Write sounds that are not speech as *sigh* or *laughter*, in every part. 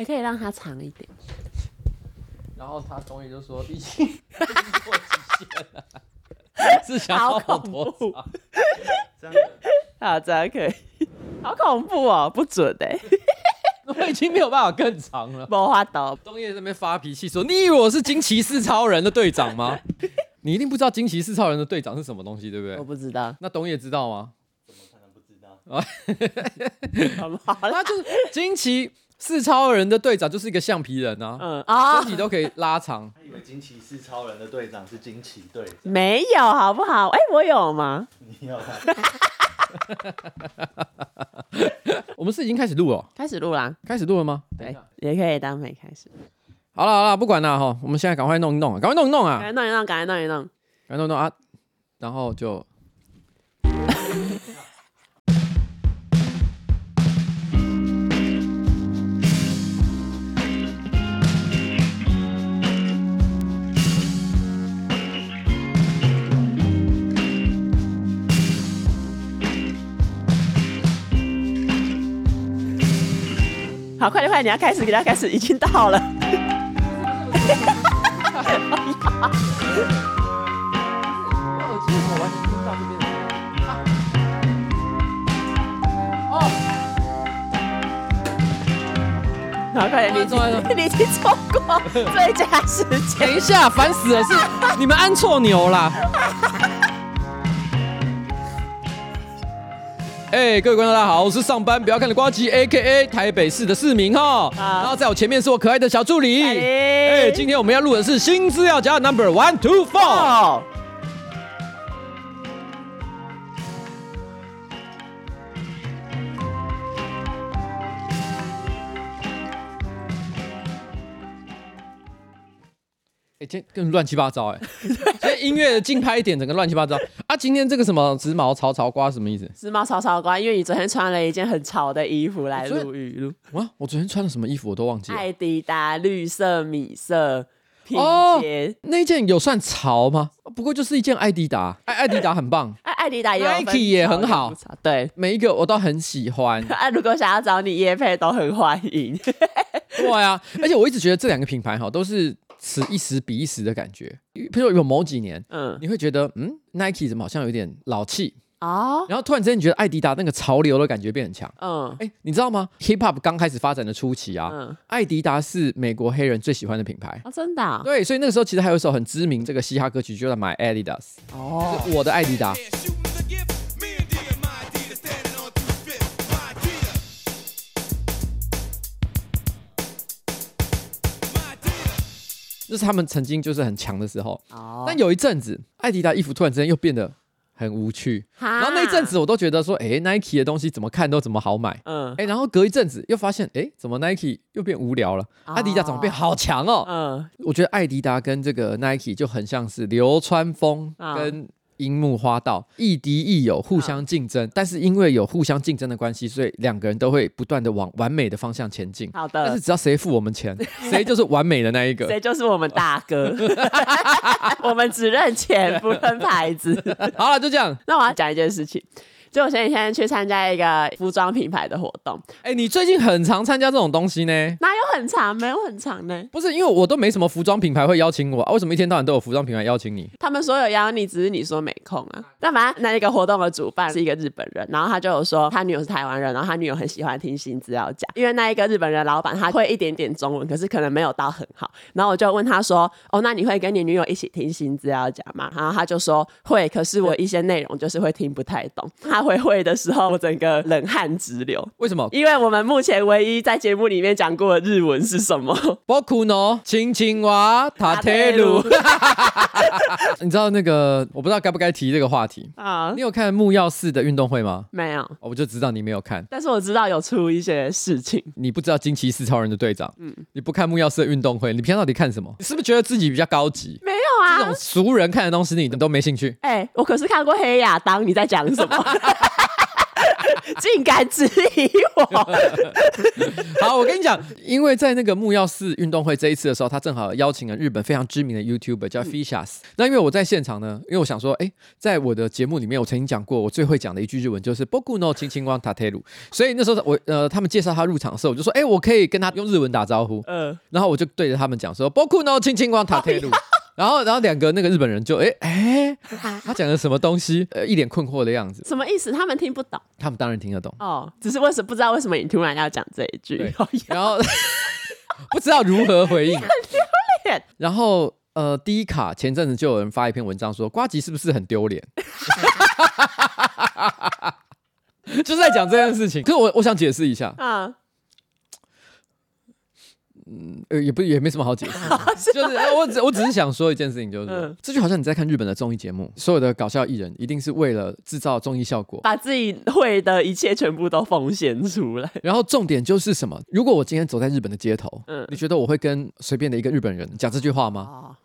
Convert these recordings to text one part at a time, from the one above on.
也可以让它长一点。然后他东西就说已经过极限了，*laughs* 是想要多长？这样好，这样可以。好恐怖哦，不准哎、欸！*laughs* 我已经没有办法更长了。没法抖。东叶这边发脾气说：“你以为我是惊奇四超人的队长吗？*laughs* 你一定不知道惊奇四超人的队长是什么东西，对不对？”我不知道。那东野知道吗？怎么可能不知道？好，他就是惊奇。四超人的队长就是一个橡皮人啊，嗯啊，身体都可以拉长。*laughs* 他以为惊奇四超人的队长是惊奇队长，没有好不好？哎、欸，我有吗？你有。*laughs* 我们是已经开始录了，开始录啦，开始录了吗？对，也可以当没开始。好了好了，不管了哈，我们现在赶快弄一弄，赶快弄一弄啊，赶快弄一弄，赶快弄一弄，赶快弄一弄啊，然后就。好，快点快点，你要开始，你要开始，已经到了。*laughs* 好，快点，你你已经错过最佳时间。等一下，烦死了，是你们按错钮了。哎、欸，各位观众大家好，我是上班不要看的瓜吉，A.K.A 台北市的市民哈。然后在我前面是我可爱的小助理。哎、欸，今天我们要录的是新资料夹 Number One Two Four。哎、欸，今天更乱七八糟哎、欸，今天音乐的竞拍一点，整个乱七八糟啊！今天这个什么时髦潮潮瓜什么意思？时髦潮潮瓜，因为你昨天穿了一件很潮的衣服来录语录。哇，我昨天穿了什么衣服我都忘记了。艾迪达绿色米色拼接、哦，那件有算潮吗？不过就是一件艾迪达，艾艾迪达很棒，*laughs* 艾艾迪达也 Nike 也很好，对，每一个我都很喜欢。*laughs* 啊，如果想要找你叶配，都很欢迎。对呀、啊，而且我一直觉得这两个品牌哈都是。此一时彼一时的感觉，比如说有某几年，嗯，你会觉得，嗯，Nike 怎么好像有点老气啊？然后突然之间，你觉得艾迪达那个潮流的感觉变很强，嗯，哎，你知道吗？Hip Hop 刚开始发展的初期啊，嗯，艾迪达是美国黑人最喜欢的品牌啊，真的、啊？对，所以那个时候其实还有一首很知名这个嘻哈歌曲，就叫 My Adidas，哦，我的艾迪达。这是他们曾经就是很强的时候，oh. 但有一阵子，艾迪达衣服突然之间又变得很无趣然后那一阵子我都觉得说，哎，Nike 的东西怎么看都怎么好买，嗯，哎，然后隔一阵子又发现，哎，怎么 Nike 又变无聊了？Oh. 艾迪达怎么变好强哦？嗯，我觉得艾迪达跟这个 Nike 就很像是流川枫跟。樱木花道亦敌亦友，互相竞争，但是因为有互相竞争的关系，所以两个人都会不断的往完美的方向前进。好的，但是只要谁付我们钱，*laughs* 谁就是完美的那一个，谁就是我们大哥。*laughs* 我们只认钱，不认牌子。好了，就这样。那我要讲一件事情。就我前几天去参加一个服装品牌的活动，哎、欸，你最近很常参加这种东西呢？哪有很常？没有很常呢。不是，因为我都没什么服装品牌会邀请我啊，为什么一天到晚都有服装品牌邀请你？他们说有邀你，只是你说没空啊。但反正那一个活动的主办是一个日本人，然后他就有说他女友是台湾人，然后他女友很喜欢听新资料讲，因为那一个日本人老板他会一点点中文，可是可能没有到很好。然后我就问他说：“哦，那你会跟你女友一起听新资料讲吗？”然后他就说会，可是我一些内容就是会听不太懂。他会会的时候。我整个冷汗直流，为什么？因为我们目前唯一在节目里面讲过的日文是什么？仆の亲亲は立てる。*laughs* 你知道那个？我不知道该不该提这个话题啊。你有看木曜四的运动会吗？没有，我就知道你没有看。但是我知道有出一些事情。你不知道惊奇四超人的队长？嗯，你不看木曜四的运动会，你平常到底看什么？你是不是觉得自己比较高级？没有啊，这种俗人看的东西你都没兴趣。哎、欸，我可是看过黑亚当，你在讲什么？ *laughs* *laughs* 竟敢质疑我？*laughs* 好，我跟你讲，因为在那个木曜四运动会这一次的时候，他正好邀请了日本非常知名的 YouTuber 叫 Fishers。那因为我在现场呢，因为我想说，哎，在我的节目里面，我曾经讲过，我最会讲的一句日文就是“仆の亲亲は立てる”。所以那时候我呃，他们介绍他入场的时候，我就说，哎，我可以跟他用日文打招呼。嗯，然后我就对着他们讲说“仆の亲亲は立てる”。 *laughs* 然后，然后两个那个日本人就哎哎，他讲的什么东西？呃，一脸困惑的样子。什么意思？他们听不懂。他们当然听得懂。哦，只是为什么不知道为什么你突然要讲这一句？*laughs* 然后 *laughs* 不知道如何回应。*laughs* 很丢脸。然后呃，第一卡前阵子就有人发一篇文章说，瓜吉是不是很丢脸？就是在讲这件事情。可是我我想解释一下。啊。嗯，呃，也不也没什么好解释，*laughs* 就是我只我只是想说一件事情，就是、嗯、这就好像你在看日本的综艺节目，所有的搞笑艺人一定是为了制造综艺效果，把自己会的一切全部都奉献出来。然后重点就是什么？如果我今天走在日本的街头，嗯，你觉得我会跟随便的一个日本人讲这句话吗？哦、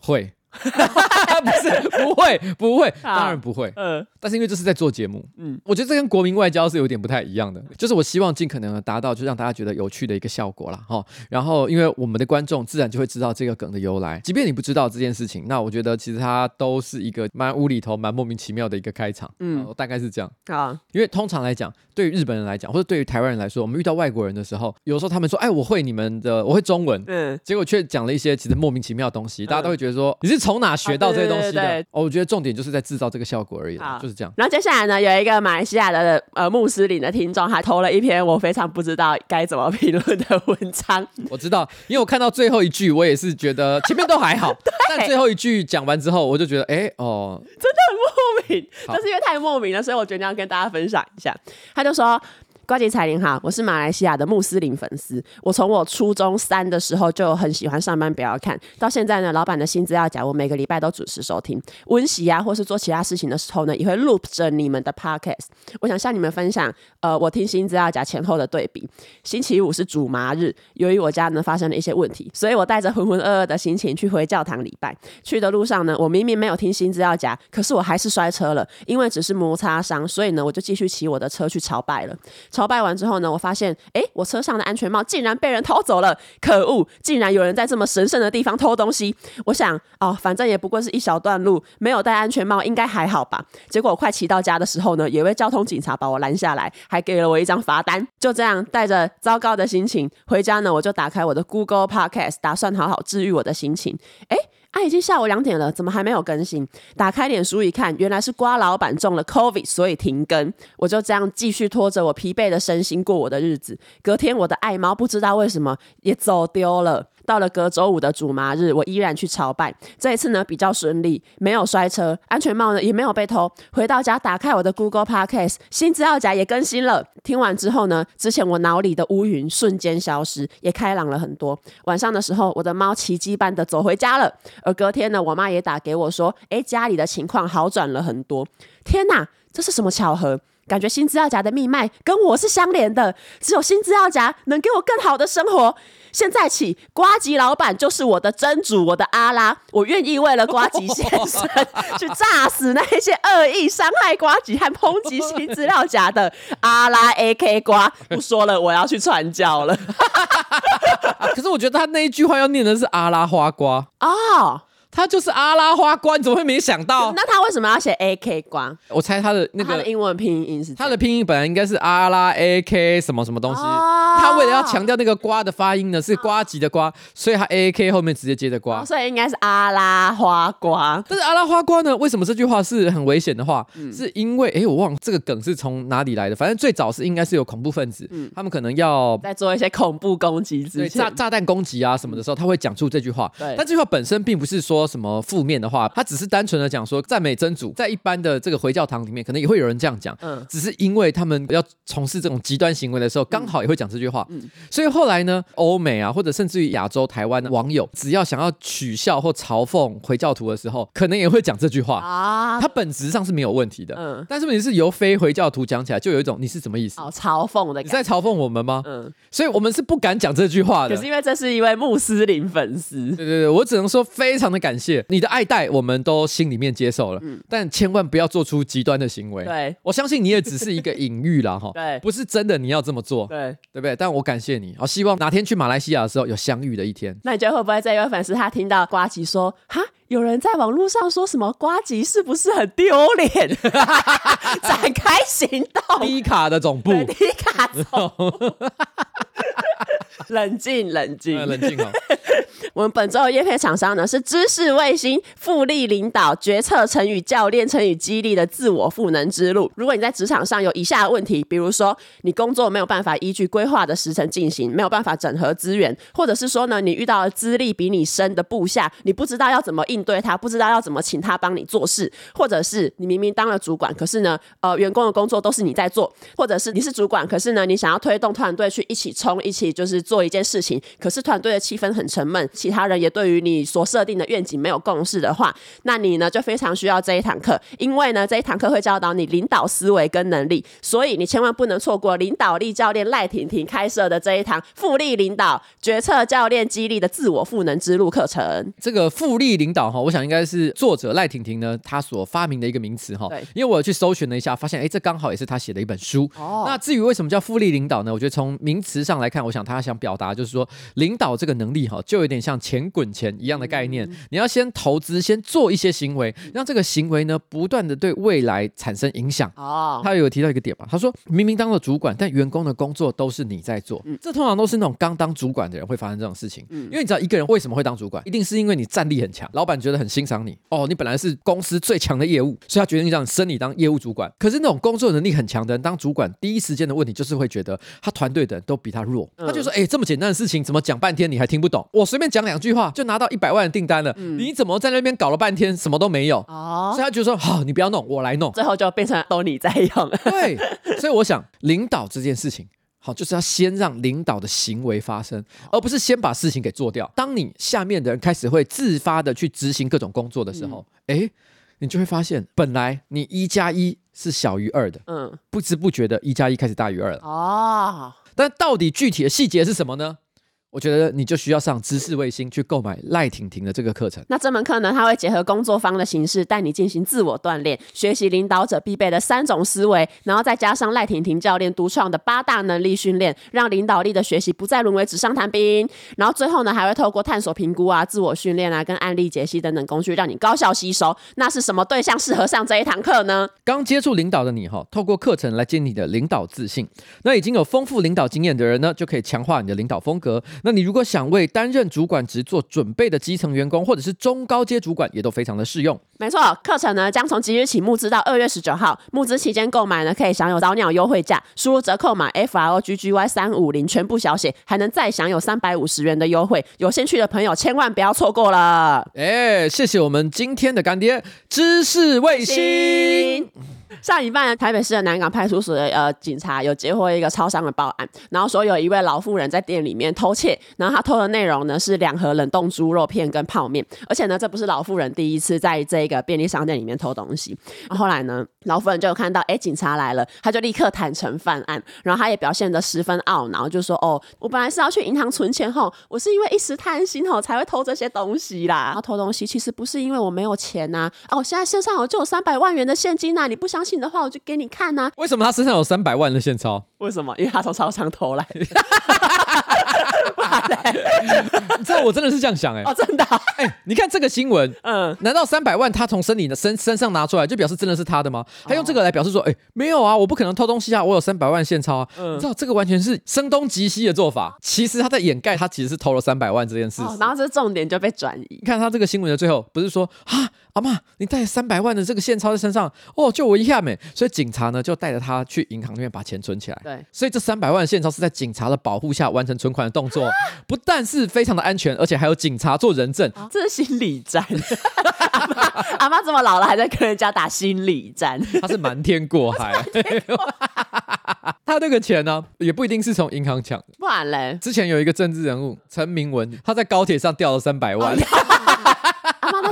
会。*laughs* 不是，不会，不会，当然不会。嗯，但是因为这是在做节目，嗯，我觉得这跟国民外交是有点不太一样的。就是我希望尽可能的达到，就让大家觉得有趣的一个效果啦。哈。然后，因为我们的观众自然就会知道这个梗的由来，即便你不知道这件事情，那我觉得其实它都是一个蛮无厘头、蛮莫名其妙的一个开场。嗯，大概是这样。啊，因为通常来讲，对于日本人来讲，或者对于台湾人来说，我们遇到外国人的时候，有时候他们说：“哎，我会你们的，我会中文。”嗯，结果却讲了一些其实莫名其妙的东西，大家都会觉得说你是。从哪学到这些东西的？啊、对对对，哦，我觉得重点就是在制造这个效果而已，就是这样。然后接下来呢，有一个马来西亚的呃穆斯林的听众，他投了一篇我非常不知道该怎么评论的文章。*laughs* 我知道，因为我看到最后一句，我也是觉得前面都还好，*laughs* 但最后一句讲完之后，我就觉得，哎，哦，真的很莫名，好就是因为太莫名了，所以我决定要跟大家分享一下。他就说。呱吉彩铃好，我是马来西亚的穆斯林粉丝。我从我初中三的时候就很喜欢上班不要看，到现在呢，老板的新资料夹我每个礼拜都准时收听。温习啊，或是做其他事情的时候呢，也会 loop 着你们的 podcast。我想向你们分享，呃，我听新资料夹前后的对比。星期五是主麻日，由于我家呢发生了一些问题，所以我带着浑浑噩噩的心情去回教堂礼拜。去的路上呢，我明明没有听新资料夹，可是我还是摔车了，因为只是摩擦伤，所以呢，我就继续骑我的车去朝拜了。朝拜完之后呢，我发现，哎，我车上的安全帽竟然被人偷走了！可恶，竟然有人在这么神圣的地方偷东西！我想，哦，反正也不过是一小段路，没有戴安全帽应该还好吧？结果快骑到家的时候呢，有位交通警察把我拦下来，还给了我一张罚单。就这样，带着糟糕的心情回家呢，我就打开我的 Google Podcast，打算好好治愈我的心情。哎。啊，已经下午两点了，怎么还没有更新？打开脸书一看，原来是瓜老板中了 COVID，所以停更。我就这样继续拖着我疲惫的身心过我的日子。隔天，我的爱猫不知道为什么也走丢了。到了隔周五的主麻日，我依然去朝拜。这一次呢，比较顺利，没有摔车，安全帽呢也没有被偷。回到家，打开我的 Google Podcast，新资料夹也更新了。听完之后呢，之前我脑里的乌云瞬间消失，也开朗了很多。晚上的时候，我的猫奇迹般的走回家了。而隔天呢，我妈也打给我说：“诶，家里的情况好转了很多。”天哪，这是什么巧合？感觉新资料夹的命脉跟我是相连的，只有新资料夹能给我更好的生活。现在起，瓜吉老板就是我的真主，我的阿拉，我愿意为了瓜吉先生去炸死那些恶意伤害瓜吉和抨击新资料夹的阿拉 AK 瓜。不说了，我要去传教了。*laughs* 可是我觉得他那一句话要念的是阿拉花瓜啊。Oh. *laughs* 他就是阿拉花瓜，你怎么会没想到？那他为什么要写 A K 瓜？我猜他的那个他的英文拼音是他的拼音本来应该是阿拉 A K 什么什么东西。哦、他为了要强调那个瓜的发音呢，是瓜吉的瓜，所以他 A K 后面直接接着瓜，哦，所以应该是阿拉花瓜。但是阿拉花瓜呢？为什么这句话是很危险的话？嗯、是因为哎、欸，我忘了这个梗是从哪里来的。反正最早是应该是有恐怖分子，嗯、他们可能要在做一些恐怖攻击之前，炸炸弹攻击啊什么的时候，他会讲出这句话。对，但这句话本身并不是说什么负面的。的话，他只是单纯的讲说赞美真主，在一般的这个回教堂里面，可能也会有人这样讲，嗯，只是因为他们要从事这种极端行为的时候，刚好也会讲这句话，嗯，所以后来呢，欧美啊，或者甚至于亚洲、台湾的网友，只要想要取笑或嘲讽回教徒的时候，可能也会讲这句话。啊，它本质上是没有问题的，嗯，但是问题是由非回教徒讲起来，就有一种你是什么意思？哦，嘲讽的，你在嘲讽我们吗？嗯，所以我们是不敢讲这句话的，可是因为这是一位穆斯林粉丝，对对对，我只能说非常的感感谢你的爱戴，我们都心里面接受了。嗯，但千万不要做出极端的行为。对，我相信你也只是一个隐喻啦，哈。对，不是真的你要这么做。对，对不对？但我感谢你，我希望哪天去马来西亚的时候有相遇的一天。那你觉得会不会这位粉丝他听到瓜吉说哈？有人在网络上说什么瓜吉是不是很丢脸？*laughs* 展开行动。迪卡的总部。迪卡总部。*laughs* *laughs* 冷静，冷静，冷静哦。*laughs* 我们本周的业配厂商呢是知识卫星复利领导决策成语教练成语激励的自我赋能之路。如果你在职场上有以下的问题，比如说你工作没有办法依据规划的时程进行，没有办法整合资源，或者是说呢你遇到了资历比你深的部下，你不知道要怎么应对他，不知道要怎么请他帮你做事，或者是你明明当了主管，可是呢呃员工的工作都是你在做，或者是你是主管，可是呢你想要推动团队去一起冲，一起就是做一件事情，可是团队的气氛很沉闷。其他人也对于你所设定的愿景没有共识的话，那你呢就非常需要这一堂课，因为呢这一堂课会教导你领导思维跟能力，所以你千万不能错过领导力教练赖婷婷开设的这一堂复利领导决策教练激励的自我赋能之路课程。这个复利领导哈，我想应该是作者赖婷婷呢她所发明的一个名词哈。因为我去搜寻了一下，发现哎这刚好也是他写的一本书。哦，那至于为什么叫复利领导呢？我觉得从名词上来看，我想他想表达就是说领导这个能力哈，就有点像。钱滚钱一样的概念，你要先投资，先做一些行为，让这个行为呢不断的对未来产生影响。哦，他有提到一个点嘛，他说明明当了主管，但员工的工作都是你在做，这通常都是那种刚当主管的人会发生这种事情。因为你知道一个人为什么会当主管，一定是因为你战力很强，老板觉得很欣赏你。哦，你本来是公司最强的业务，所以他决定让你升你当业务主管。可是那种工作能力很强的人当主管，第一时间的问题就是会觉得他团队的人都比他弱，他就说：哎，这么简单的事情，怎么讲半天你还听不懂？我随便讲两句话就拿到一百万的订单了，嗯、你怎么在那边搞了半天什么都没有？哦，所以他就说好，你不要弄，我来弄，最后就变成都你在用。对，所以我想领导这件事情，好，就是要先让领导的行为发生，而不是先把事情给做掉。当你下面的人开始会自发的去执行各种工作的时候，哎、嗯，你就会发现，本来你一加一是小于二的，嗯，不知不觉的一加一开始大于二了。哦，但到底具体的细节是什么呢？我觉得你就需要上知识卫星去购买赖婷婷的这个课程。那这门课呢，它会结合工作坊的形式，带你进行自我锻炼，学习领导者必备的三种思维，然后再加上赖婷婷教练独创的八大能力训练，让领导力的学习不再沦为纸上谈兵。然后最后呢，还会透过探索评估啊、自我训练啊、跟案例解析等等工具，让你高效吸收。那是什么对象适合上这一堂课呢？刚接触领导的你哈，透过课程来建立你的领导自信。那已经有丰富领导经验的人呢，就可以强化你的领导风格。那你如果想为担任主管职做准备的基层员工，或者是中高阶主管，也都非常的适用。没错，课程呢将从即日起募资到二月十九号，募资期间购买呢可以享有早鸟优惠价，输入折扣码 F R O G G Y 三五零，全部小写，还能再享有三百五十元的优惠。有兴趣的朋友千万不要错过了。哎，谢谢我们今天的干爹，知识卫星。上一半，台北市的南港派出所的呃警察有接获一个超商的报案，然后说有一位老妇人在店里面偷窃，然后他偷的内容呢是两盒冷冻猪肉片跟泡面，而且呢这不是老妇人第一次在这个便利商店里面偷东西。后来呢，老妇人就看到哎警察来了，她就立刻坦诚犯案，然后她也表现得十分懊恼，就说哦我本来是要去银行存钱吼，我是因为一时贪心吼才会偷这些东西啦。然后偷东西其实不是因为我没有钱呐、啊，哦现在身上我就有三百万元的现金呐、你不相信？的话，我就给你看呐、啊。为什么他身上有三百万的现钞？为什么？因为他从超商偷来的。*laughs* *laughs* 你知道我真的是这样想哎、欸。哦，真的、啊。哎、欸，你看这个新闻，*laughs* 嗯，难道三百万他从身体的身身上拿出来，就表示真的是他的吗？他用这个来表示说，哎、欸，没有啊，我不可能偷东西啊，我有三百万现钞啊。嗯，你知道这个完全是声东击西的做法。其实他在掩盖他其实是偷了三百万这件事、哦。然后这重点就被转移。你看他这个新闻的最后，不是说啊，阿妈，你带三百万的这个现钞在身上，哦，就我一下没？所以警察呢就带着他去银行里面把钱存起来。对，所以这三百万现钞是在警察的保护下完成存款的动作，不但是非常的安全，而且还有警察做人证。哦、这是心理战。*laughs* 阿妈，这么老了还在跟人家打心理战，他是瞒天过海。*laughs* 他那个钱呢，也不一定是从银行抢的，不然嘞。之前有一个政治人物陈明文，他在高铁上掉了三百万。哦 *laughs*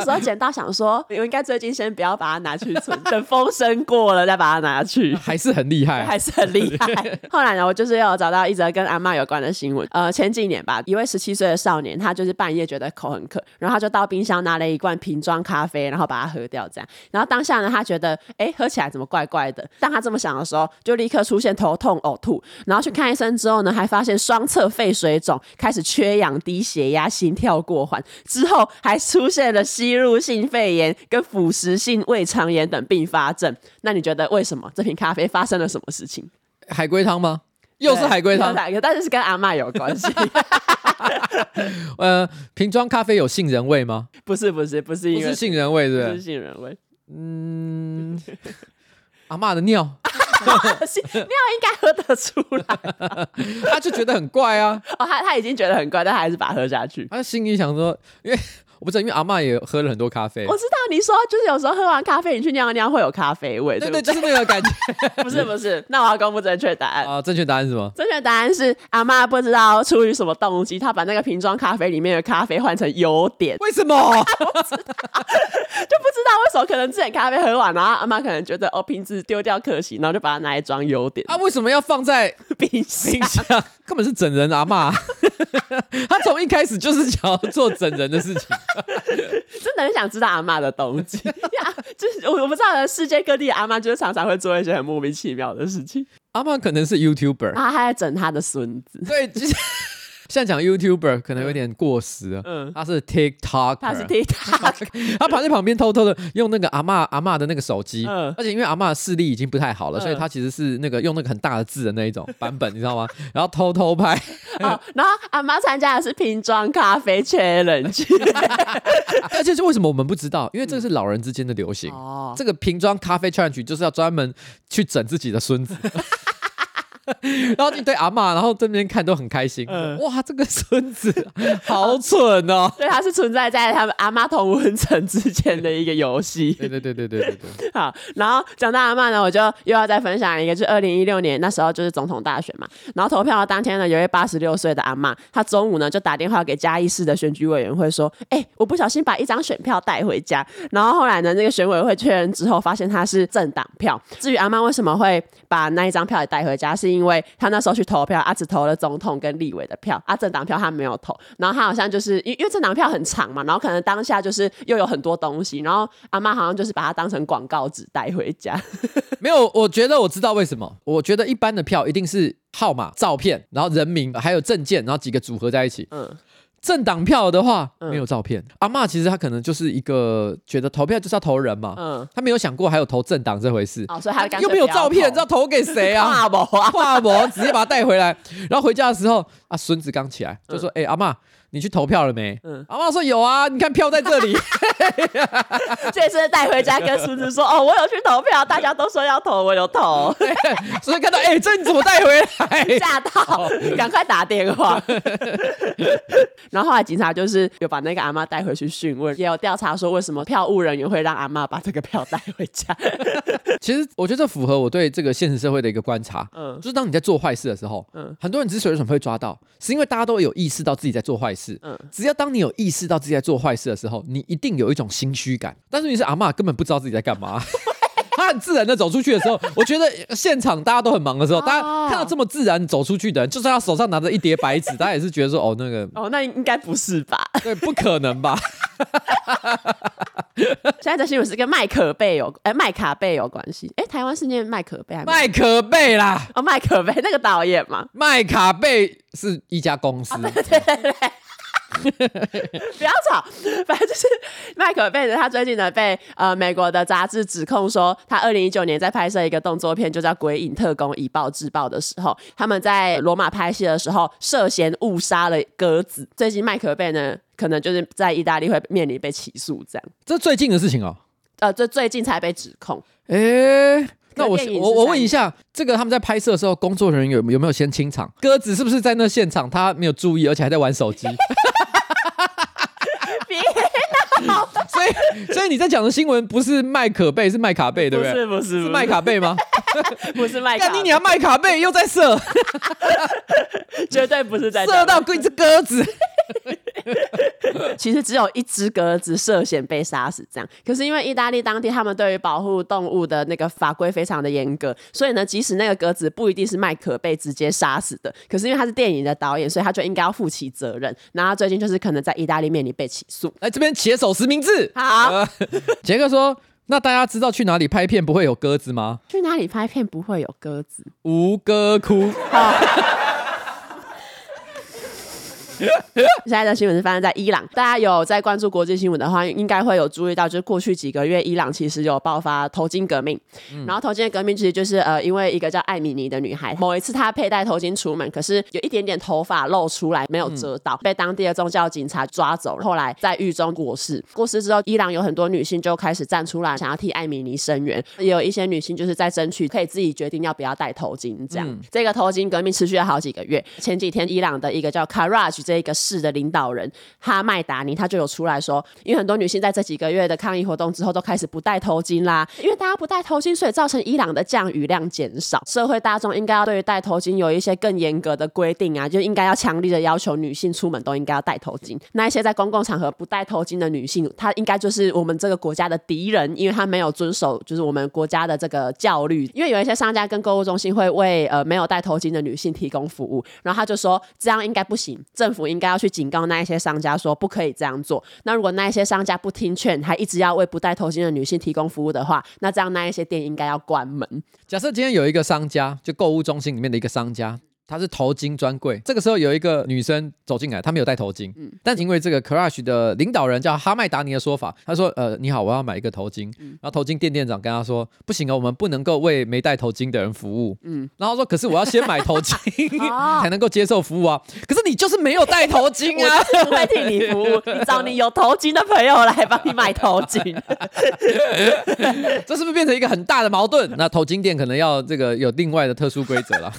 时候捡到，想说 *laughs* 我应该最近先不要把它拿去存，*laughs* 等风声过了再把它拿去，*laughs* 还是很厉害，还是很厉害。后来呢，我就是有找到一则跟阿妈有关的新闻。呃，前几年吧，一位十七岁的少年，他就是半夜觉得口很渴，然后他就到冰箱拿了一罐瓶装咖啡，然后把它喝掉，这样。然后当下呢，他觉得哎，喝起来怎么怪怪的？当他这么想的时候，就立刻出现头痛、呕吐，然后去看医生之后呢，还发现双侧肺水肿，开始缺氧、低血压、心跳过缓，之后还出现了吸入性肺炎跟腐蚀性胃肠炎等并发症。那你觉得为什么这瓶咖啡发生了什么事情？海龟汤吗？又是海龟汤，但是是跟阿嬷有关系。*laughs* 呃，瓶装咖啡有杏仁味吗？不是，不是，不是，因为不是杏仁味，对不对？是杏仁味。嗯，*laughs* 阿嬷的尿，*laughs* 尿应该喝得出来，他就觉得很怪啊。哦，他他已经觉得很怪，但他还是把它喝下去。他心里想说，因为。我不知道，因为阿嬷也喝了很多咖啡。我知道你说就是有时候喝完咖啡，你去尿尿会有咖啡味，对对，对，就是那个感觉。*laughs* 不是不是，那我要公布正确答案啊！正确答案是什么？正确答案是阿嬷不知道出于什么动机，她把那个瓶装咖啡里面的咖啡换成优点。为什么？不知道，就不知道为什么？可能之前咖啡喝完，然后阿妈可能觉得哦瓶子丢掉可惜，然后就把它拿来装优点。啊，为什么要放在冰箱？冰箱根本是整人阿嬷。*laughs* 他从一开始就是想要做整人的事情。真的很想知道阿妈的动机 *laughs* 呀，就是我我不知道，世界各地阿妈就是常常会做一些很莫名其妙的事情。阿妈可能是 YouTuber，他还在整他的孙子。对。现在讲 YouTuber 可能有点过时了，嗯，他是 TikTok，他是 TikTok，*laughs* 他跑在旁边偷偷的用那个阿嬷阿嬷的那个手机，嗯，而且因为阿嬷的视力已经不太好了，所以他其实是那个用那个很大的字的那一种 *laughs* 版本，你知道吗？然后偷偷拍，哦，然后阿妈参加的是瓶装咖啡 challenge，*laughs* 而且是为什么我们不知道？因为这个是老人之间的流行，哦，这个瓶装咖啡 challenge 就是要专门去整自己的孙子。*laughs* 然后一堆阿嬷，然后这边看都很开心。嗯、哇，这个孙子 *laughs* 好蠢哦！*laughs* 对，它是存在在他们阿妈同文层之间的一个游戏。对对对对对对对。好，然后讲到阿嬷呢，我就又要再分享一个，就二零一六年那时候就是总统大选嘛。然后投票的当天呢，有一位八十六岁的阿嬷，她中午呢就打电话给嘉义市的选举委员会说：“哎、欸，我不小心把一张选票带回家。”然后后来呢，那个选委会确认之后，发现他是政党票。至于阿嬷为什么会把那一张票也带回家，是因为他那时候去投票，他只投了总统跟立委的票，啊，政党票他没有投。然后他好像就是因因为政党票很长嘛，然后可能当下就是又有很多东西，然后阿妈好像就是把它当成广告纸带回家。*laughs* 没有，我觉得我知道为什么。我觉得一般的票一定是号码、照片，然后人名，还有证件，然后几个组合在一起。嗯。政党票的话没有照片，嗯、阿妈其实她可能就是一个觉得投票就是要投人嘛，嗯，他没有想过还有投政党这回事，哦，所以他又没有照片，知道投给谁啊？*laughs* 跨博啊，*laughs* 跨博，直接把他带回来，然后回家的时候，啊，孙子刚起来就说：“哎、嗯。欸，阿嬷。”你去投票了没？嗯，阿妈说有啊，你看票在这里。*laughs* 这次带回家跟孙子说，哦，我有去投票，大家都说要投，我有投。*laughs* 所以看到，哎、欸，这你怎么带回来？吓到，赶快打电话。*laughs* 然后后来警察就是有把那个阿妈带回去讯问，也有调查说为什么票务人员会让阿妈把这个票带回家。其实我觉得这符合我对这个现实社会的一个观察，嗯，就是当你在做坏事的时候，嗯，很多人之所以为什么会抓到，是因为大家都有意识到自己在做坏事。嗯，只要当你有意识到自己在做坏事的时候，你一定有一种心虚感。但是你是阿妈，根本不知道自己在干嘛，他很自然的走出去的时候，我觉得现场大家都很忙的时候，大家看到这么自然走出去的人，就算他手上拿着一叠白纸，大家也是觉得说，哦，那个，哦，那应该不是吧？对，不可能吧？*laughs* 现在的新闻是跟麦可贝有，哎、欸，麦卡贝有关系。哎、欸，台湾是念麦可贝还是麦可贝啦？哦，麦可贝那个导演嘛，麦卡贝是一家公司。哦、对对对对。*laughs* 不要吵，反正就是麦可贝的，他最近呢被呃美国的杂志指控说，他二零一九年在拍摄一个动作片，就叫《鬼影特工以暴制暴》的时候，他们在罗马拍戏的时候涉嫌误杀了鸽子。最近麦可贝呢，可能就是在意大利会面临被起诉，这样。这最近的事情哦，呃，这最近才被指控。哎、欸，那我我我问一下，这个他们在拍摄的时候，工作人员有有没有先清场？鸽子是不是在那现场他没有注意，而且还在玩手机？*laughs* 所以，*laughs* 所以你在讲的新闻不是麦可贝，是麦卡贝，对不对？不是，不是，是麦卡贝吗？*laughs* 不是麦卡你。你要，麦卡贝又在射，*laughs* 绝对不是在射到一只鸽子。*laughs* 其实只有一只鸽子涉嫌被杀死，这样。可是因为意大利当地他们对于保护动物的那个法规非常的严格，所以呢，即使那个鸽子不一定是麦可被直接杀死的，可是因为他是电影的导演，所以他就应该要负起责任。然后最近就是可能在意大利面临被起诉。哎这边写手实名制。好，*laughs* 杰克说：“那大家知道去哪里拍片不会有鸽子吗？去哪里拍片不会有鸽子？吴哥窟。” *laughs* 现在的新闻是发生在伊朗，大家有在关注国际新闻的话，应该会有注意到，就是过去几个月，伊朗其实有爆发头巾革命。嗯、然后头巾的革命其实就是呃，因为一个叫艾米尼的女孩，某一次她佩戴头巾出门，可是有一点点头发露出来，没有遮到，嗯、被当地的宗教警察抓走。后来在狱中过世。过世之后，伊朗有很多女性就开始站出来，想要替艾米尼声援。也有一些女性就是在争取可以自己决定要不要戴头巾。这样，嗯、这个头巾革命持续了好几个月。前几天，伊朗的一个叫 Karaj 这个市的领导人哈麦达尼他就有出来说，因为很多女性在这几个月的抗议活动之后都开始不戴头巾啦，因为大家不戴头巾，所以造成伊朗的降雨量减少。社会大众应该要对于戴头巾有一些更严格的规定啊，就应该要强力的要求女性出门都应该要戴头巾。那一些在公共场合不戴头巾的女性，她应该就是我们这个国家的敌人，因为她没有遵守就是我们国家的这个教律。因为有一些商家跟购物中心会为呃没有戴头巾的女性提供服务，然后他就说这样应该不行，政政府应该要去警告那一些商家说不可以这样做。那如果那一些商家不听劝，还一直要为不戴头巾的女性提供服务的话，那这样那一些店应该要关门。假设今天有一个商家，就购物中心里面的一个商家。他是头巾专柜，这个时候有一个女生走进来，她没有戴头巾，嗯，但因为这个 Crush 的领导人叫哈麦达尼的说法，他说，呃，你好，我要买一个头巾，嗯、然后头巾店店长跟他说，不行啊，我们不能够为没戴头巾的人服务，嗯，然后说，可是我要先买头巾 *laughs* 才能够接受服务啊，可是你就是没有戴头巾啊，我不会替你服务，你找你有头巾的朋友来帮你买头巾，*laughs* 这是不是变成一个很大的矛盾？那头巾店可能要这个有另外的特殊规则了。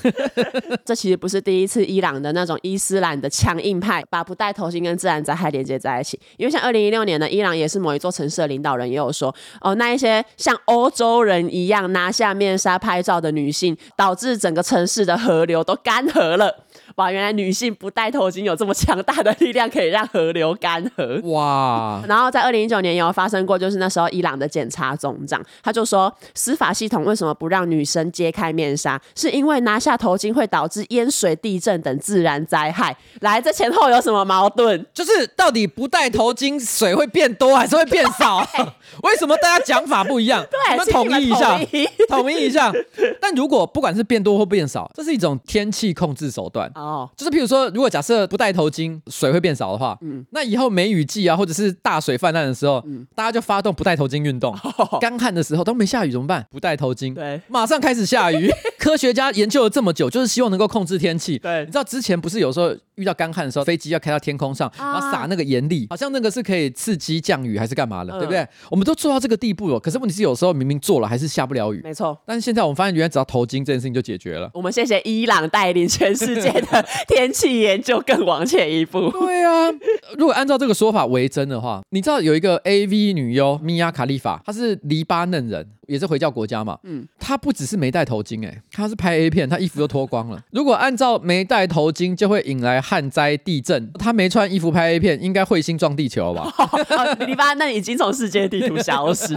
*laughs* 其实不是第一次，伊朗的那种伊斯兰的强硬派把不戴头巾跟自然灾害连接在一起。因为像二零一六年呢，伊朗也是某一座城市的领导人也有说，哦，那一些像欧洲人一样拿下面纱拍照的女性，导致整个城市的河流都干涸了。哇，原来女性不戴头巾有这么强大的力量，可以让河流干涸。哇！然后在二零一九年也有发生过，就是那时候伊朗的检察总长他就说，司法系统为什么不让女生揭开面纱？是因为拿下头巾会导致淹水、地震等自然灾害。来，这前后有什么矛盾？就是到底不戴头巾，水会变多还是会变少？对 *laughs* 为什么大家讲法不一样？对，我们统一一下，统一一下。但如果不管是变多或变少，这是一种天气控制手段。哦，就是譬如说，如果假设不戴头巾，水会变少的话，嗯，那以后梅雨季啊，或者是大水泛滥的时候，嗯，大家就发动不戴头巾运动。*laughs* 干旱的时候都没下雨怎么办？不戴头巾，对，马上开始下雨。*laughs* 科学家研究了这么久，就是希望能够控制天气。对，你知道之前不是有时候遇到干旱的时候，飞机要开到天空上，然后撒那个盐粒，好像那个是可以刺激降雨还是干嘛的，对不对？我们都做到这个地步了，可是问题是有时候明明做了还是下不了雨。没错，但是现在我们发现，原来只要头巾这件事情就解决了。我们谢谢伊朗带领全世界的 *laughs* 天气研究更往前一步。对啊，如果按照这个说法为真的话，你知道有一个 AV 女优米娅卡利法，她是黎巴嫩人，也是回教国家嘛。嗯，她不只是没戴头巾，哎，她是拍 A 片，她衣服都脱光了。*laughs* 如果按照没戴头巾就会引来旱灾地震，她没穿衣服拍 A 片，应该彗星撞地球吧？*laughs* 黎巴嫩已经从世界地图消失。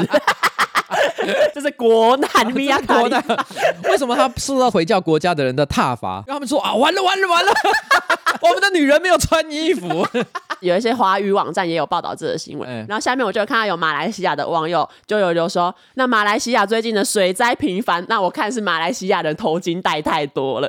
*laughs* 这是国难，米娅卡利。*laughs* 为什么他受到回教国家的人的挞伐？让他们说啊，完了完了完了，*laughs* 我们的女人没有穿衣服。有一些华语网站也有报道这个新闻。欸、然后下面我就看到有马来西亚的网友就有就说，那马来西亚最近的水灾频繁，那我看是马来西亚人头巾戴太多了。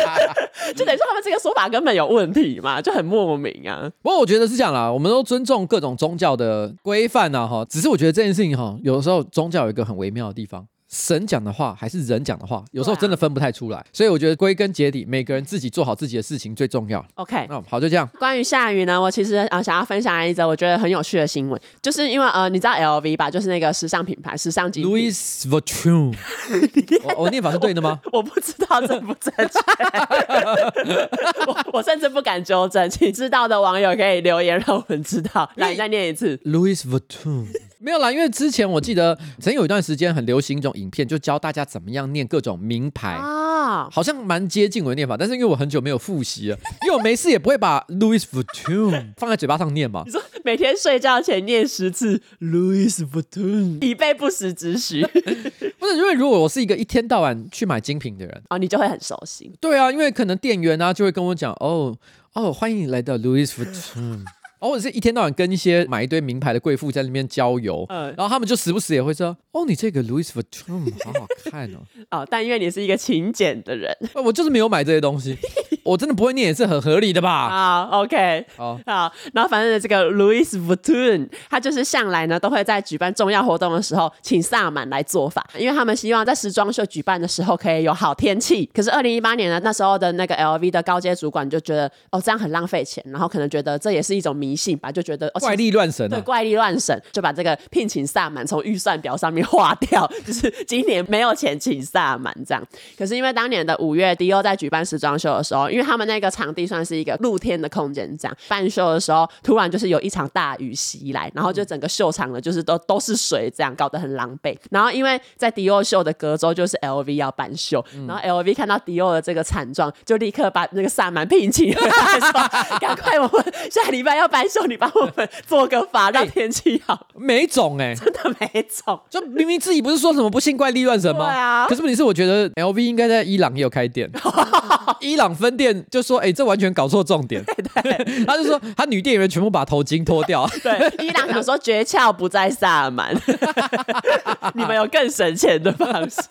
*laughs* 就等于说他们这个说法根本有问题嘛，就很莫名啊。不过我觉得是这样啦，我们都尊重各种宗教的规范啊，哈。只是我觉得这件事情哈，有的时候宗教有一个很微妙的地方。神讲的话还是人讲的话，有时候真的分不太出来，啊、所以我觉得归根结底，每个人自己做好自己的事情最重要。OK，那、哦、好，就这样。关于下雨呢，我其实啊、呃、想要分享一则我觉得很有趣的新闻，就是因为呃你知道 LV 吧，就是那个时尚品牌，时尚精品。Louis Vuitton，我我 *laughs* 念法是对的吗？我，*laughs* 我不知道正不正确，*laughs* 我我甚至不敢纠正，请知道的网友可以留言让我们知道。来，再念一次。Louis Vuitton。没有啦，因为之前我记得曾经有一段时间很流行一种影片，就教大家怎么样念各种名牌啊，好像蛮接近我的念法，但是因为我很久没有复习了，因为我没事也不会把 Louis Vuitton *laughs* 放在嘴巴上念嘛。你说每天睡觉前念十次 Louis Vuitton，以备不时之需。*laughs* 不是因为如果我是一个一天到晚去买精品的人哦，你就会很熟悉。对啊，因为可能店员啊就会跟我讲哦哦，欢迎你来到 Louis Vuitton。或者是一天到晚跟一些买一堆名牌的贵妇在那边郊游，嗯，然后他们就时不时也会说：“哦，你这个 Louis Vuitton 好好看哦。*laughs* ”哦，但因为你是一个勤俭的人，*laughs* 我就是没有买这些东西。我真的不会念也是很合理的吧？啊，OK，好，好，然后反正这个 Louis Vuitton，他就是向来呢都会在举办重要活动的时候请萨满来做法，因为他们希望在时装秀举办的时候可以有好天气。可是二零一八年呢，那时候的那个 LV 的高阶主管就觉得哦这样很浪费钱，然后可能觉得这也是一种迷信吧，就觉得、哦、怪力乱神、啊，对，怪力乱神，就把这个聘请萨满从预算表上面划掉，*laughs* 就是今年没有钱请萨满这样。可是因为当年的五月，迪奥在举办时装秀的时候。因为他们那个场地算是一个露天的空间，这样办秀的时候，突然就是有一场大雨袭来，然后就整个秀场呢，就是都都是水，这样搞得很狼狈。然后因为在迪奥秀的隔周就是 LV 要办秀，然后 LV 看到迪奥的这个惨状，就立刻把那个萨满聘请了，说：“ *laughs* 赶快，我们下礼拜要办秀，你帮我们做个法，让天气好。”没种哎，*laughs* 真的没种，就明明自己不是说什么不信怪力乱神吗？对啊。可是问题是，我觉得 LV 应该在伊朗也有开店，*laughs* 伊朗分。店就说：“哎、欸，这完全搞错重点。对 *laughs* 对” *laughs* 他就说：“他女店员全部把头巾脱掉。*laughs* ”对，伊朗想说诀窍不在萨满，你们有更省钱的方式。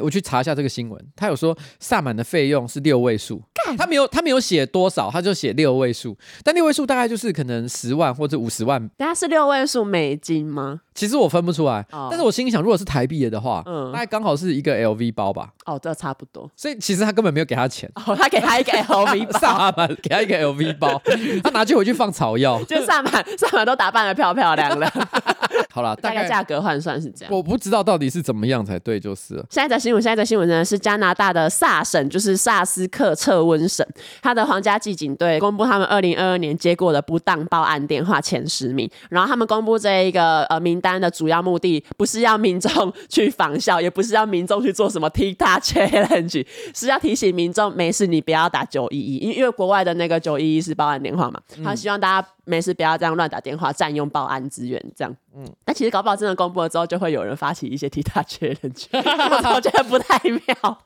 我去查一下这个新闻，他有说萨满的费用是六位数，他没有他没有写多少，他就写六位数，但六位数大概就是可能十万或者五十万。等下是六位数美金吗？其实我分不出来，哦、但是我心里想，如果是台币的话，嗯，大概刚好是一个 LV 包吧。哦，这差不多。所以其实他根本没有给他钱。哦，他给他一个 *laughs* LV 包，萨满给他一个 LV 包，*laughs* 他拿去回去放草药。就萨满，萨满都打扮得漂漂亮亮。*laughs* 好了，大概价格换算是这样。我不知道到底是怎么样才对，就是了。下一则新闻，下一则新闻呢是加拿大的萨省，就是萨斯克彻温省，他的皇家骑警队公布他们二零二二年接过的不当报案电话前十名，然后他们公布这一个呃名单的主要目的。不是要民众去仿效，也不是要民众去做什么 TikTok *laughs* challenge，是要提醒民众没事，你不要打九一一，因为国外的那个九一一是报案电话嘛，他希望大家没事不要这样乱打电话，占用报案资源，这样。嗯，但其实搞不好真的公布了之后，就会有人发起一些 TikTok challenge，*laughs* 我觉得不太妙。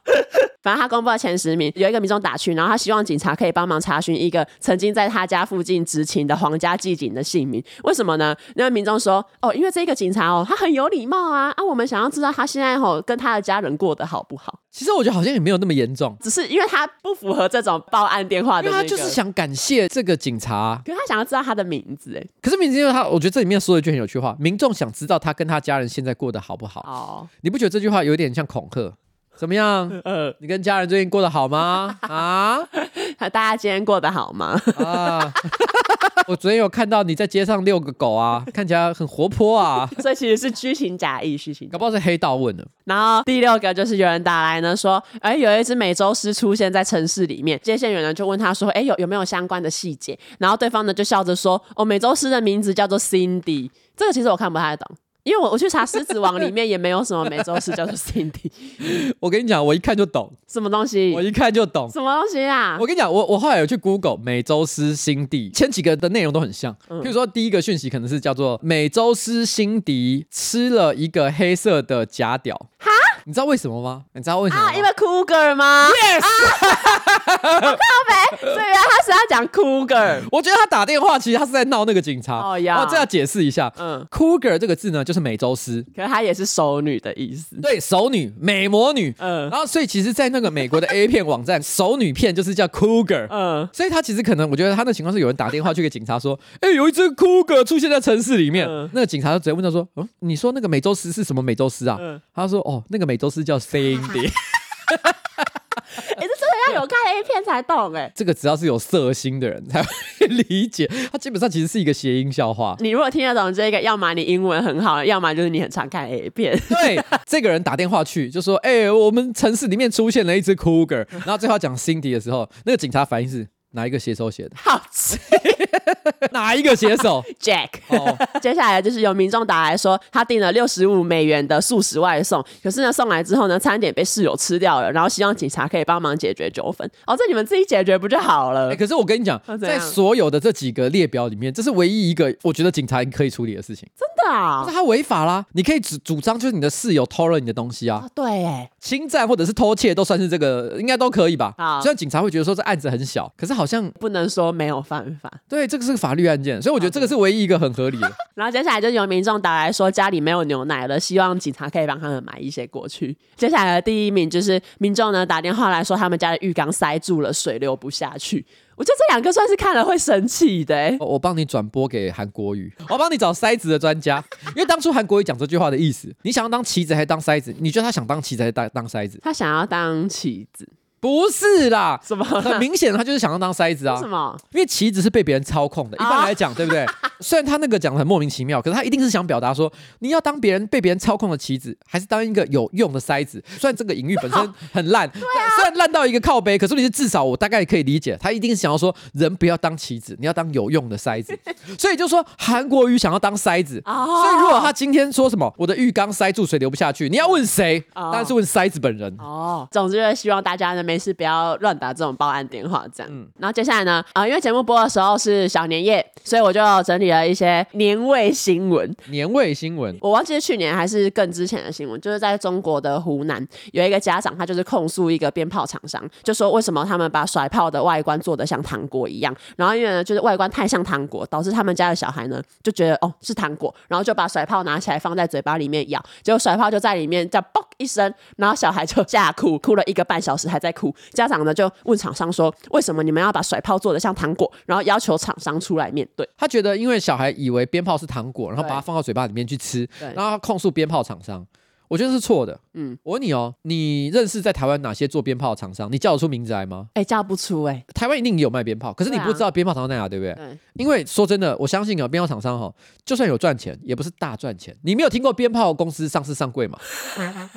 反正他公布了前十名，有一个民众打去，然后他希望警察可以帮忙查询一个曾经在他家附近执勤的皇家祭警的姓名。为什么呢？因为民众说，哦，因为这个警察哦，他很有礼貌啊，啊，我们想要知道他现在哦跟他的家人过得好不好。其实我觉得好像也没有那么严重，只是因为他不符合这种报案电话的、那个，因为他就是想感谢这个警察，可是他想要知道他的名字，哎，可是名字因为他，我觉得这里面说了一句很有趣话，民众想知道他跟他家人现在过得好不好。哦，你不觉得这句话有点像恐吓？怎么样？呃，你跟家人最近过得好吗？啊，*laughs* 大家今天过得好吗？啊，*laughs* 我昨天有看到你在街上遛个狗啊，看起来很活泼啊。*laughs* 所以其实是虚情假意，虚情。搞不好是黑道问的。然后第六个就是有人打来呢，说，哎，有一只美洲狮出现在城市里面。接线员呢就问他说，哎，有有没有相关的细节？然后对方呢就笑着说，哦，美洲狮的名字叫做 Cindy。这个其实我看不太懂。因为我我去查《狮子王》里面也没有什么美洲狮叫做 Cindy。*laughs* 我跟你讲，我一看就懂什么东西。我一看就懂什么东西啊！我跟你讲，我我后来有去 Google 美洲狮辛迪，前几个的内容都很像。嗯、譬如说，第一个讯息可能是叫做美洲狮辛迪吃了一个黑色的假屌。哈？你知道为什么吗？你知道为什么吗？啊，因为 Cougar 吗？Yes。靠北，所以他是要讲 Cougar。我觉得他打电话其实他是在闹那个警察。哦呀。哦，这要解释一下。嗯，Cougar 这个字呢，就是美洲狮，可是它也是熟女的意思。对，熟女、美魔女。嗯。然后，所以其实，在那个美国的 A 片网站，*laughs* 熟女片就是叫 Cougar。嗯。所以他其实可能，我觉得他的情况是有人打电话去给警察说：“哎，有一只 Cougar 出现在城市里面。”那个警察就直接问他说：“嗯，你说那个美洲狮是什么美洲狮啊？”他说：“哦，那个美洲狮叫 Cindy。”哎，这真的要有看 A 片才懂哎。这个只要是有色心的人才会 *laughs* 理解，它基本上其实是一个谐音笑话。你如果听得懂这个，要么你英文很好，要么就是你很常看 A 片。对，这个人打电话去就说：“哎，我们城市里面出现了一只 Cougar。”然后最后讲 Cindy 的时候，那个警察反应是哪一个写手写的？好吃。*laughs* 哪一个写手？*laughs* Jack。哦，接下来就是有民众打来说，他订了六十五美元的素食外送，可是呢送来之后呢，餐点被室友吃掉了，然后希望警察可以帮忙解决纠纷。哦，这你们自己解决不就好了？欸、可是我跟你讲，在所有的这几个列表里面，这是唯一一个我觉得警察可以处理的事情。真的啊？那他违法啦！你可以主主张就是你的室友偷了你的东西啊？哦、对，哎，侵占或者是偷窃都算是这个，应该都可以吧？啊，虽然警察会觉得说这案子很小，可是好像不能说没有犯法。对，这个是个法律案件，所以我觉得这个是唯一一个很合理的。然后接下来就有民众打来说家里没有牛奶了，希望警察可以帮他们买一些过去。接下来的第一名就是民众呢打电话来说他们家的浴缸塞住了，水流不下去。我觉得这两个算是看了会生气的、欸。我帮你转播给韩国瑜，我帮你找塞子的专家，因为当初韩国瑜讲这句话的意思，你想要当棋子还是当塞子？你觉得他想当棋子还是当当塞子？他想要当棋子。不是啦，什么？很明显，他就是想要当塞子啊。什么？因为棋子是被别人操控的。一般来讲，啊、对不对？*laughs* 虽然他那个讲的很莫名其妙，可是他一定是想表达说，你要当别人被别人操控的棋子，还是当一个有用的塞子？虽然这个隐喻本身很烂，*laughs* 对啊、虽然烂到一个靠背，可是你是至少我大概可以理解，他一定是想要说，人不要当棋子，你要当有用的塞子。*laughs* 所以就说韩国瑜想要当塞子。啊、所以如果他今天说什么，我的浴缸塞住，水流不下去，你要问谁？当然是问塞子本人。哦，总之就是希望大家呢没事不要乱。打这种报案电话，这样。嗯，然后接下来呢，啊、呃，因为节目播的时候是小年夜，所以我就整理了一些年味新闻。年味新闻，我忘记是去年还是更之前的新闻，就是在中国的湖南有一个家长，他就是控诉一个鞭炮厂商，就说为什么他们把甩炮的外观做的像糖果一样，然后因为呢就是外观太像糖果，导致他们家的小孩呢就觉得哦是糖果，然后就把甩炮拿起来放在嘴巴里面咬，结果甩炮就在里面叫嘣一声，然后小孩就吓哭，哭了一个半小时还在哭，家长呢就。问厂商说：“为什么你们要把甩炮做的像糖果？”然后要求厂商出来面对。他觉得，因为小孩以为鞭炮是糖果，然后把它放到嘴巴里面去吃，然后控诉鞭炮厂商。我觉得是错的。嗯，我问你哦，你认识在台湾哪些做鞭炮的厂商？你叫得出名字来吗？哎，叫不出哎。台湾一定有卖鞭炮，可是你不知道鞭炮厂商在哪，对不对？对。因为说真的，我相信啊，鞭炮厂商哈，就算有赚钱，也不是大赚钱。你没有听过鞭炮公司上市上柜吗？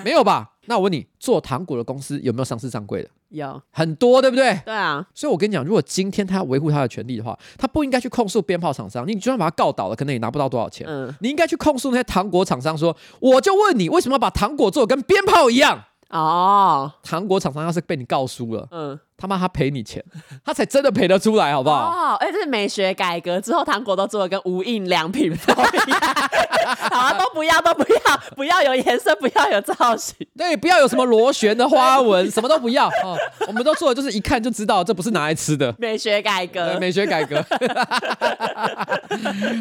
没有吧？那我问你，做糖果的公司有没有上市上柜的？有很多，对不对？对啊。所以我跟你讲，如果今天他要维护他的权利的话，他不应该去控诉鞭炮厂商。你就算把他告倒了，可能也拿不到多少钱。嗯。你应该去控诉那些糖果厂商，说，我就问你，为什么要把糖果做跟鞭炮一样？哦。糖果厂商要是被你告输了，嗯。他妈，他赔你钱，他才真的赔得出来，好不好？哦，哎，这是美学改革之后，糖果都做的跟无印良品一样。好啊，都不要，都不要，不要有颜色，不要有造型，对，不要有什么螺旋的花纹，什么都不要。哦，我们都做的就是一看就知道这不是拿来吃的。美学改革，美学改革。*laughs*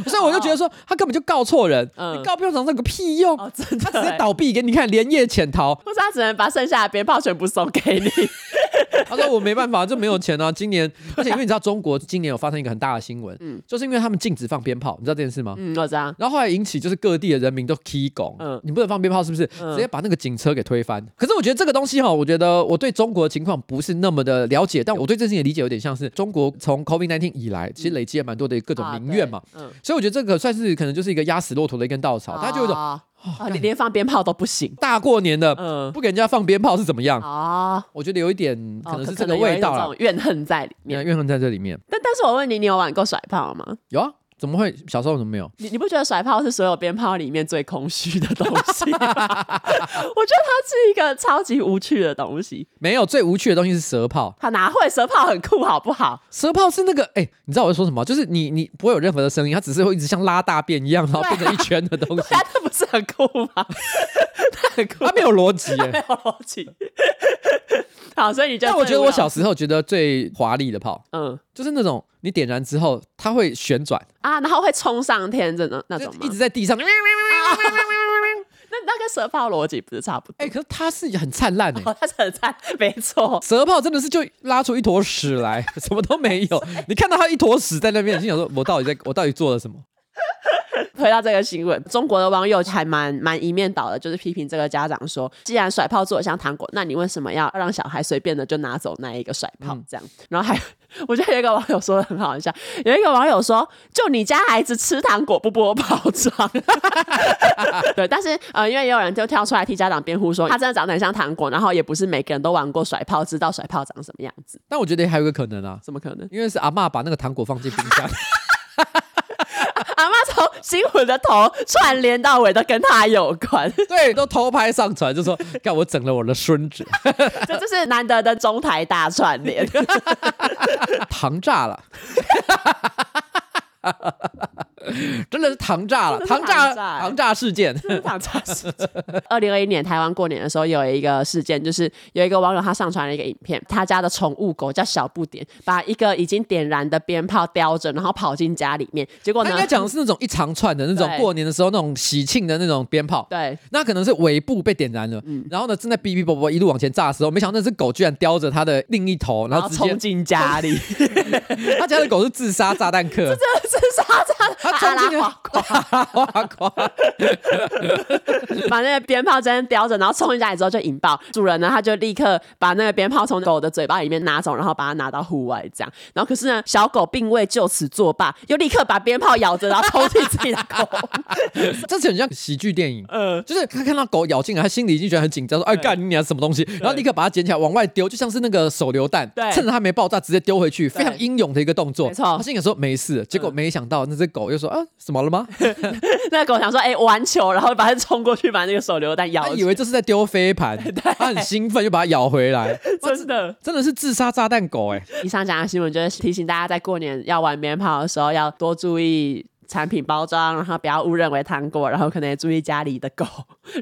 所以我就觉得说，他根本就告错人，嗯、你告鞭炮厂商有个屁用？哦、真的他直接倒闭给你看，连夜潜逃。不是，他只能把剩下的鞭炮全部送给你。*laughs* 他说我。没办法，就没有钱啊！今年，*laughs* 而且因为你知道，中国今年有发生一个很大的新闻，嗯，就是因为他们禁止放鞭炮，你知道这件事吗？嗯，我知道。然后后来引起就是各地的人民都起拱，嗯，你不能放鞭炮，是不是？直接把那个警车给推翻。可是我觉得这个东西哈，我觉得我对中国的情况不是那么的了解，但我对这件事情的理解有点像是中国从 COVID-19 以来，其实累积了蛮多的各种民怨嘛，嗯，所以我觉得这个算是可能就是一个压死骆驼的一根稻草，他就有一种。哦，你连放鞭炮都不行，大过年的，嗯，不给人家放鞭炮是怎么样啊？我觉得有一点可能是这个味道了，怨恨在里面，怨恨在这里面。但但是我问你，你有玩过甩炮吗？有啊。怎么会？小时候怎么没有？你你不觉得甩炮是所有鞭炮里面最空虚的东西吗？*laughs* 我觉得它是一个超级无趣的东西。没有，最无趣的东西是蛇炮。它哪会？蛇炮很酷，好不好？蛇炮是那个，哎、欸，你知道我在说什么？就是你你不会有任何的声音，它只是会一直像拉大便一样，然后变成一圈的东西。*laughs* 它不是很酷吗？*laughs* 它很酷，它没有逻辑，没有逻辑。好，所以你就……但我觉得我小时候觉得最华丽的炮，嗯，就是那种你点燃之后它会旋转啊，然后会冲上天，真的那种一直在地上。那那跟蛇炮逻辑不是差不多？哎，可是它是很灿烂哎，它是很灿，*laughs* 没错。蛇炮真的是就拉出一坨屎来，什么都没有。*laughs* 你看到它一坨屎在那边，心想说：我到底在我到底做了什么？*laughs* 回到这个新闻，中国的网友还蛮蛮一面倒的，就是批评这个家长说，既然甩炮做的像糖果，那你为什么要让小孩随便的就拿走那一个甩炮？这样，嗯、然后还 *laughs* 我觉得有一个网友说的很好笑，有一个网友说，就你家孩子吃糖果不剥包装，*laughs* 对，但是呃，因为也有人就跳出来替家长辩护说，他真的长得很像糖果，然后也不是每个人都玩过甩炮，知道甩炮长什么样子。但我觉得还有一个可能啊，怎么可能？因为是阿妈把那个糖果放进冰箱。从新闻的头串联到尾都跟他有关，*laughs* 对，都偷拍上传，就说看我整了我的孙子，*laughs* 这就是难得的中台大串联，*laughs* 糖炸了。*laughs* 真的是糖炸了，糖炸，糖炸事件，糖炸事件。*laughs* 二零二一年台湾过年的时候，有一个事件，就是有一个网友他上传了一个影片，他家的宠物狗叫小不点，把一个已经点燃的鞭炮叼着，然后跑进家里面。结果呢，他应该讲的是那种一长串的那种 *laughs* 过年的时候那种喜庆的那种鞭炮。对，那可能是尾部被点燃了，嗯，然后呢正在哔哔啵啵一路往前炸的时候，没想到那只狗居然叼着它的另一头，然后冲进家里。他家的狗是自杀炸弹客，是真的自杀炸弹。冲进去，哇哇哇！把那个鞭炮真的叼着，然后冲进家里之后就引爆。主人呢，他就立刻把那个鞭炮从狗的嘴巴里面拿走，然后把它拿到户外这样。然后可是呢，小狗并未就此作罢，又立刻把鞭炮咬着，然后冲进自己的狗。这是很像喜剧电影，嗯，就是他看到狗咬进来，他心里已经觉得很紧张，说：“哎，干你娘什么东西？”然后立刻把它捡起来往外丢，就像是那个手榴弹，对，趁着它没爆炸直接丢回去，非常英勇的一个动作。没错，他心里说没事，结果没想到那只狗又说：“啊，什么了吗？” *laughs* 那狗想说：“哎、欸，玩球，然后把它冲过去，把那个手榴弹咬。”以为这是在丢飞盘，*laughs* 他很兴奋，就把它咬回来。*laughs* 真的，真的是自杀炸弹狗哎！以上讲的新闻就是提醒大家，在过年要玩鞭炮的时候要多注意。产品包装，然后不要误认为糖果，然后可能也注意家里的狗，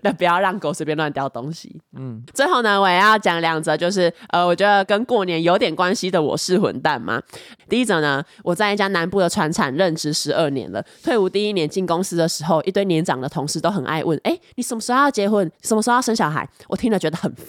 那不要让狗随便乱叼东西。嗯，最后呢，我也要讲两则，就是呃，我觉得跟过年有点关系的我是混蛋嘛。第一则呢，我在一家南部的船厂任职十二年了，退伍第一年进公司的时候，一堆年长的同事都很爱问，哎，你什么时候要结婚？什么时候要生小孩？我听了觉得很烦。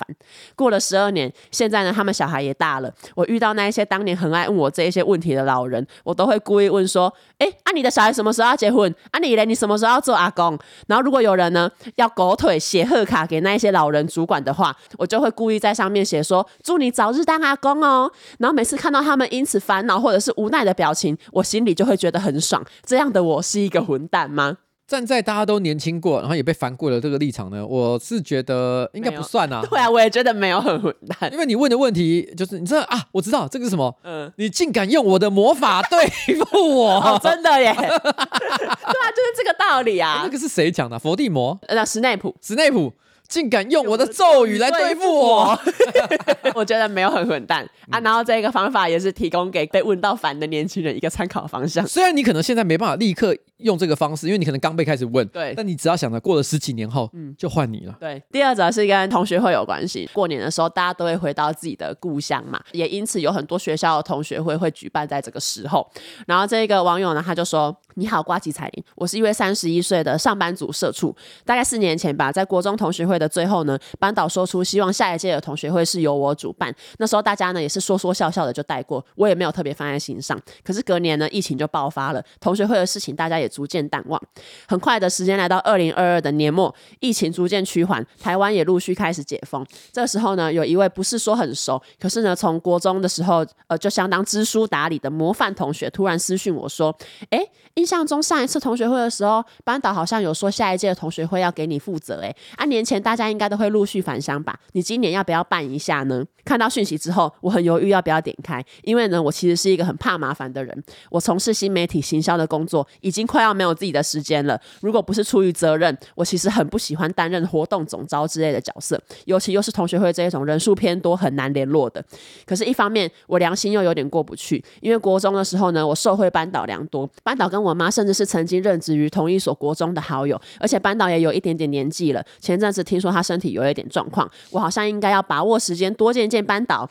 过了十二年，现在呢，他们小孩也大了，我遇到那一些当年很爱问我这一些问题的老人，我都会故意问说，哎，啊，你的小孩什么？什么时候要结婚？啊，你嘞？你什么时候要做阿公？然后如果有人呢要狗腿写贺卡给那一些老人主管的话，我就会故意在上面写说祝你早日当阿公哦。然后每次看到他们因此烦恼或者是无奈的表情，我心里就会觉得很爽。这样的我是一个混蛋吗？站在大家都年轻过，然后也被烦过的这个立场呢，我是觉得应该不算啊。*laughs* 对啊，我也觉得没有很混蛋，因为你问的问题就是，你知道啊，我知道这个是什么？嗯，你竟敢用我的魔法 *laughs* 对付我？哦，真的耶？*laughs* 对啊，就是这个道理啊。那个是谁讲的？伏地魔？呃，史内普，史内普。竟敢用我的咒语来对付我，*laughs* 我觉得没有很混蛋啊。然后这个方法也是提供给被问到烦的年轻人一个参考方向。虽然你可能现在没办法立刻用这个方式，因为你可能刚被开始问，对。但你只要想着过了十几年后，嗯，就换你了。对。第二则是跟同学会有关系。过年的时候，大家都会回到自己的故乡嘛，也因此有很多学校的同学会会举办在这个时候。然后这个网友呢，他就说。你好，瓜吉彩铃，我是一位三十一岁的上班族社畜。大概四年前吧，在国中同学会的最后呢，班导说出希望下一届的同学会是由我主办。那时候大家呢也是说说笑笑的就带过，我也没有特别放在心上。可是隔年呢，疫情就爆发了，同学会的事情大家也逐渐淡忘。很快的时间来到二零二二的年末，疫情逐渐趋缓，台湾也陆续开始解封。这时候呢，有一位不是说很熟，可是呢从国中的时候呃就相当知书达理的模范同学，突然私讯我说：“哎。”印象中上一次同学会的时候，班导好像有说下一届的同学会要给你负责，哎，啊年前大家应该都会陆续返乡吧？你今年要不要办一下呢？看到讯息之后，我很犹豫要不要点开，因为呢，我其实是一个很怕麻烦的人。我从事新媒体行销的工作，已经快要没有自己的时间了。如果不是出于责任，我其实很不喜欢担任活动总招之类的角色，尤其又是同学会这一种人数偏多、很难联络的。可是，一方面我良心又有点过不去，因为国中的时候呢，我受惠班导良多，班导跟我妈甚至是曾经任职于同一所国中的好友，而且班导也有一点点年纪了。前阵子听说他身体有一点状况，我好像应该要把握时间多见见班导。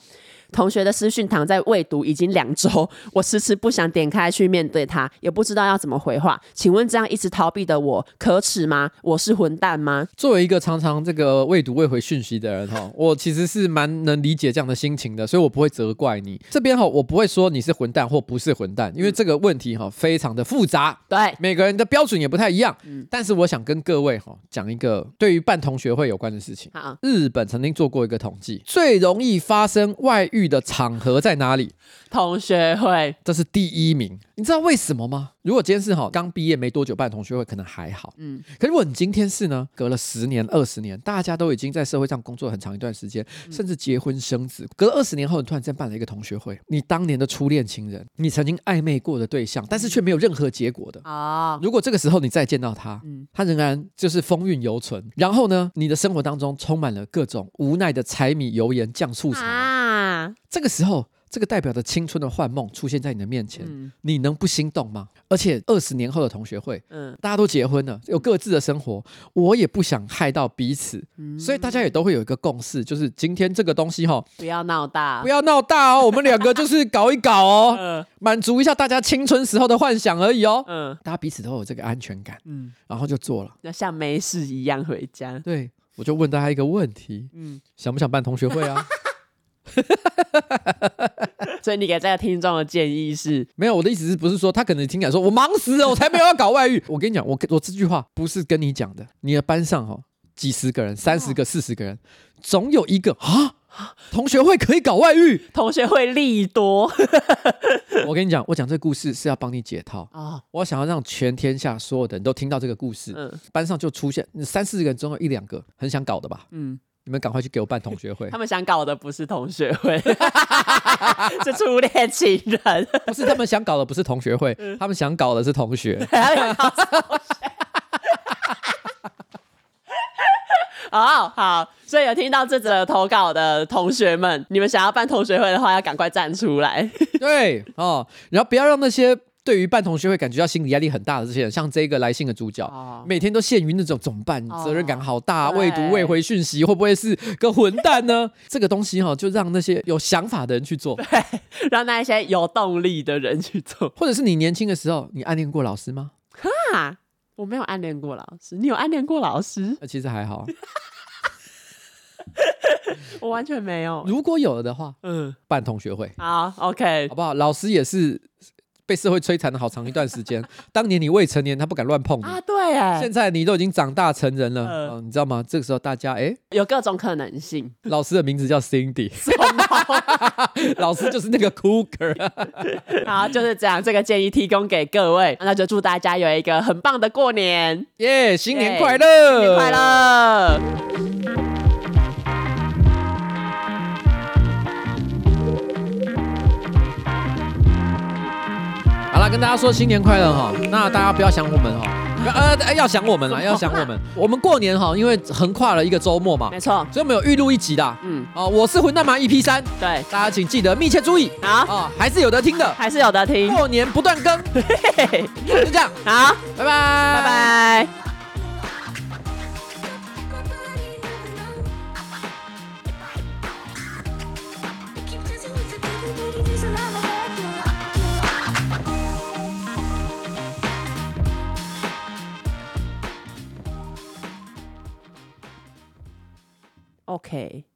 同学的私讯躺在未读已经两周，*laughs* 我迟迟不想点开去面对他，也不知道要怎么回话。请问这样一直逃避的我可耻吗？我是混蛋吗？作为一个常常这个未读未回讯息的人哈，我其实是蛮能理解这样的心情的，所以我不会责怪你这边哈，我不会说你是混蛋或不是混蛋，因为这个问题哈非常的复杂，对每个人的标准也不太一样。嗯，但是我想跟各位哈讲一个对于办同学会有关的事情。好，日本曾经做过一个统计，最容易发生外遇。遇的场合在哪里？同学会，这是第一名。你知道为什么吗？如果今天是哈刚毕业没多久办同学会，可能还好。嗯，可如果你今天是呢，隔了十年、二十年，大家都已经在社会上工作很长一段时间，甚至结婚生子，隔了二十年后，你突然间办了一个同学会，你当年的初恋情人，你曾经暧昧过的对象，但是却没有任何结果的啊。如果这个时候你再见到他，嗯，他仍然就是风韵犹存，然后呢，你的生活当中充满了各种无奈的柴米油盐酱醋茶啊，这个时候。这个代表着青春的幻梦出现在你的面前，嗯、你能不心动吗？而且二十年后的同学会，嗯，大家都结婚了，有各自的生活，我也不想害到彼此，嗯、所以大家也都会有一个共识，就是今天这个东西哈，不要闹大，不要闹大哦，*laughs* 我们两个就是搞一搞哦，嗯、满足一下大家青春时候的幻想而已哦，嗯，大家彼此都有这个安全感，嗯，然后就做了，要像没事一样回家。对，我就问大家一个问题，嗯，想不想办同学会啊？*laughs* 所以你给这个听众的建议是？没有，我的意思是不是说他可能听起来说我忙死了，我才没有要搞外遇。*laughs* 我跟你讲，我我这句话不是跟你讲的。你的班上哈几十个人，三十个、四十个人，总有一个啊同学会可以搞外遇，*laughs* 同学会利多。我跟你讲，我讲这个故事是要帮你解套啊！我想要让全天下所有的人都听到这个故事。嗯，班上就出现三四十个人，总有一两个很想搞的吧？嗯。你们赶快去给我办同学会。他们想搞的不是同学会，*laughs* 是初恋情人。不是他们想搞的不是同学会，他们想搞的是同学。*laughs* 哦好，所以有听到这则投稿的同学们，你们想要办同学会的话，要赶快站出来。对哦，然后不要让那些。对于办同学会感觉到心理压力很大的这些人，像这个来信的主角，哦、每天都陷于那种怎么办？责任感好大，未读未回讯息，会不会是个混蛋呢？这个东西哈，就让那些有想法的人去做，*laughs* 对，让那些有动力的人去做。或者是你年轻的时候，你暗恋过老师吗？哈，我没有暗恋过老师，你有暗恋过老师？其实还好，*laughs* 我完全没有。如果有了的话，嗯，办同学会，好，OK，好不好？老师也是。被社会摧残了好长一段时间。*laughs* 当年你未成年，他不敢乱碰你啊。对，哎，现在你都已经长大成人了，呃、你知道吗？这个时候大家哎，有各种可能性。老师的名字叫 Cindy，*laughs* *laughs* 老师就是那个 Cooker。好，就是这样。这个建议提供给各位，那就祝大家有一个很棒的过年，耶！新年快乐，新年快乐。跟大家说新年快乐哈，那大家不要想我们哈，呃，要想我们了，要想我们。我们过年哈，因为横跨了一个周末嘛，没错，所以我们有预录一集的，嗯，哦，我是混蛋嘛，EP 三，对，大家请记得密切注意，好，哦，还是有得听的，还是有得听，过年不断更，就这样，好，拜拜，拜拜。okay.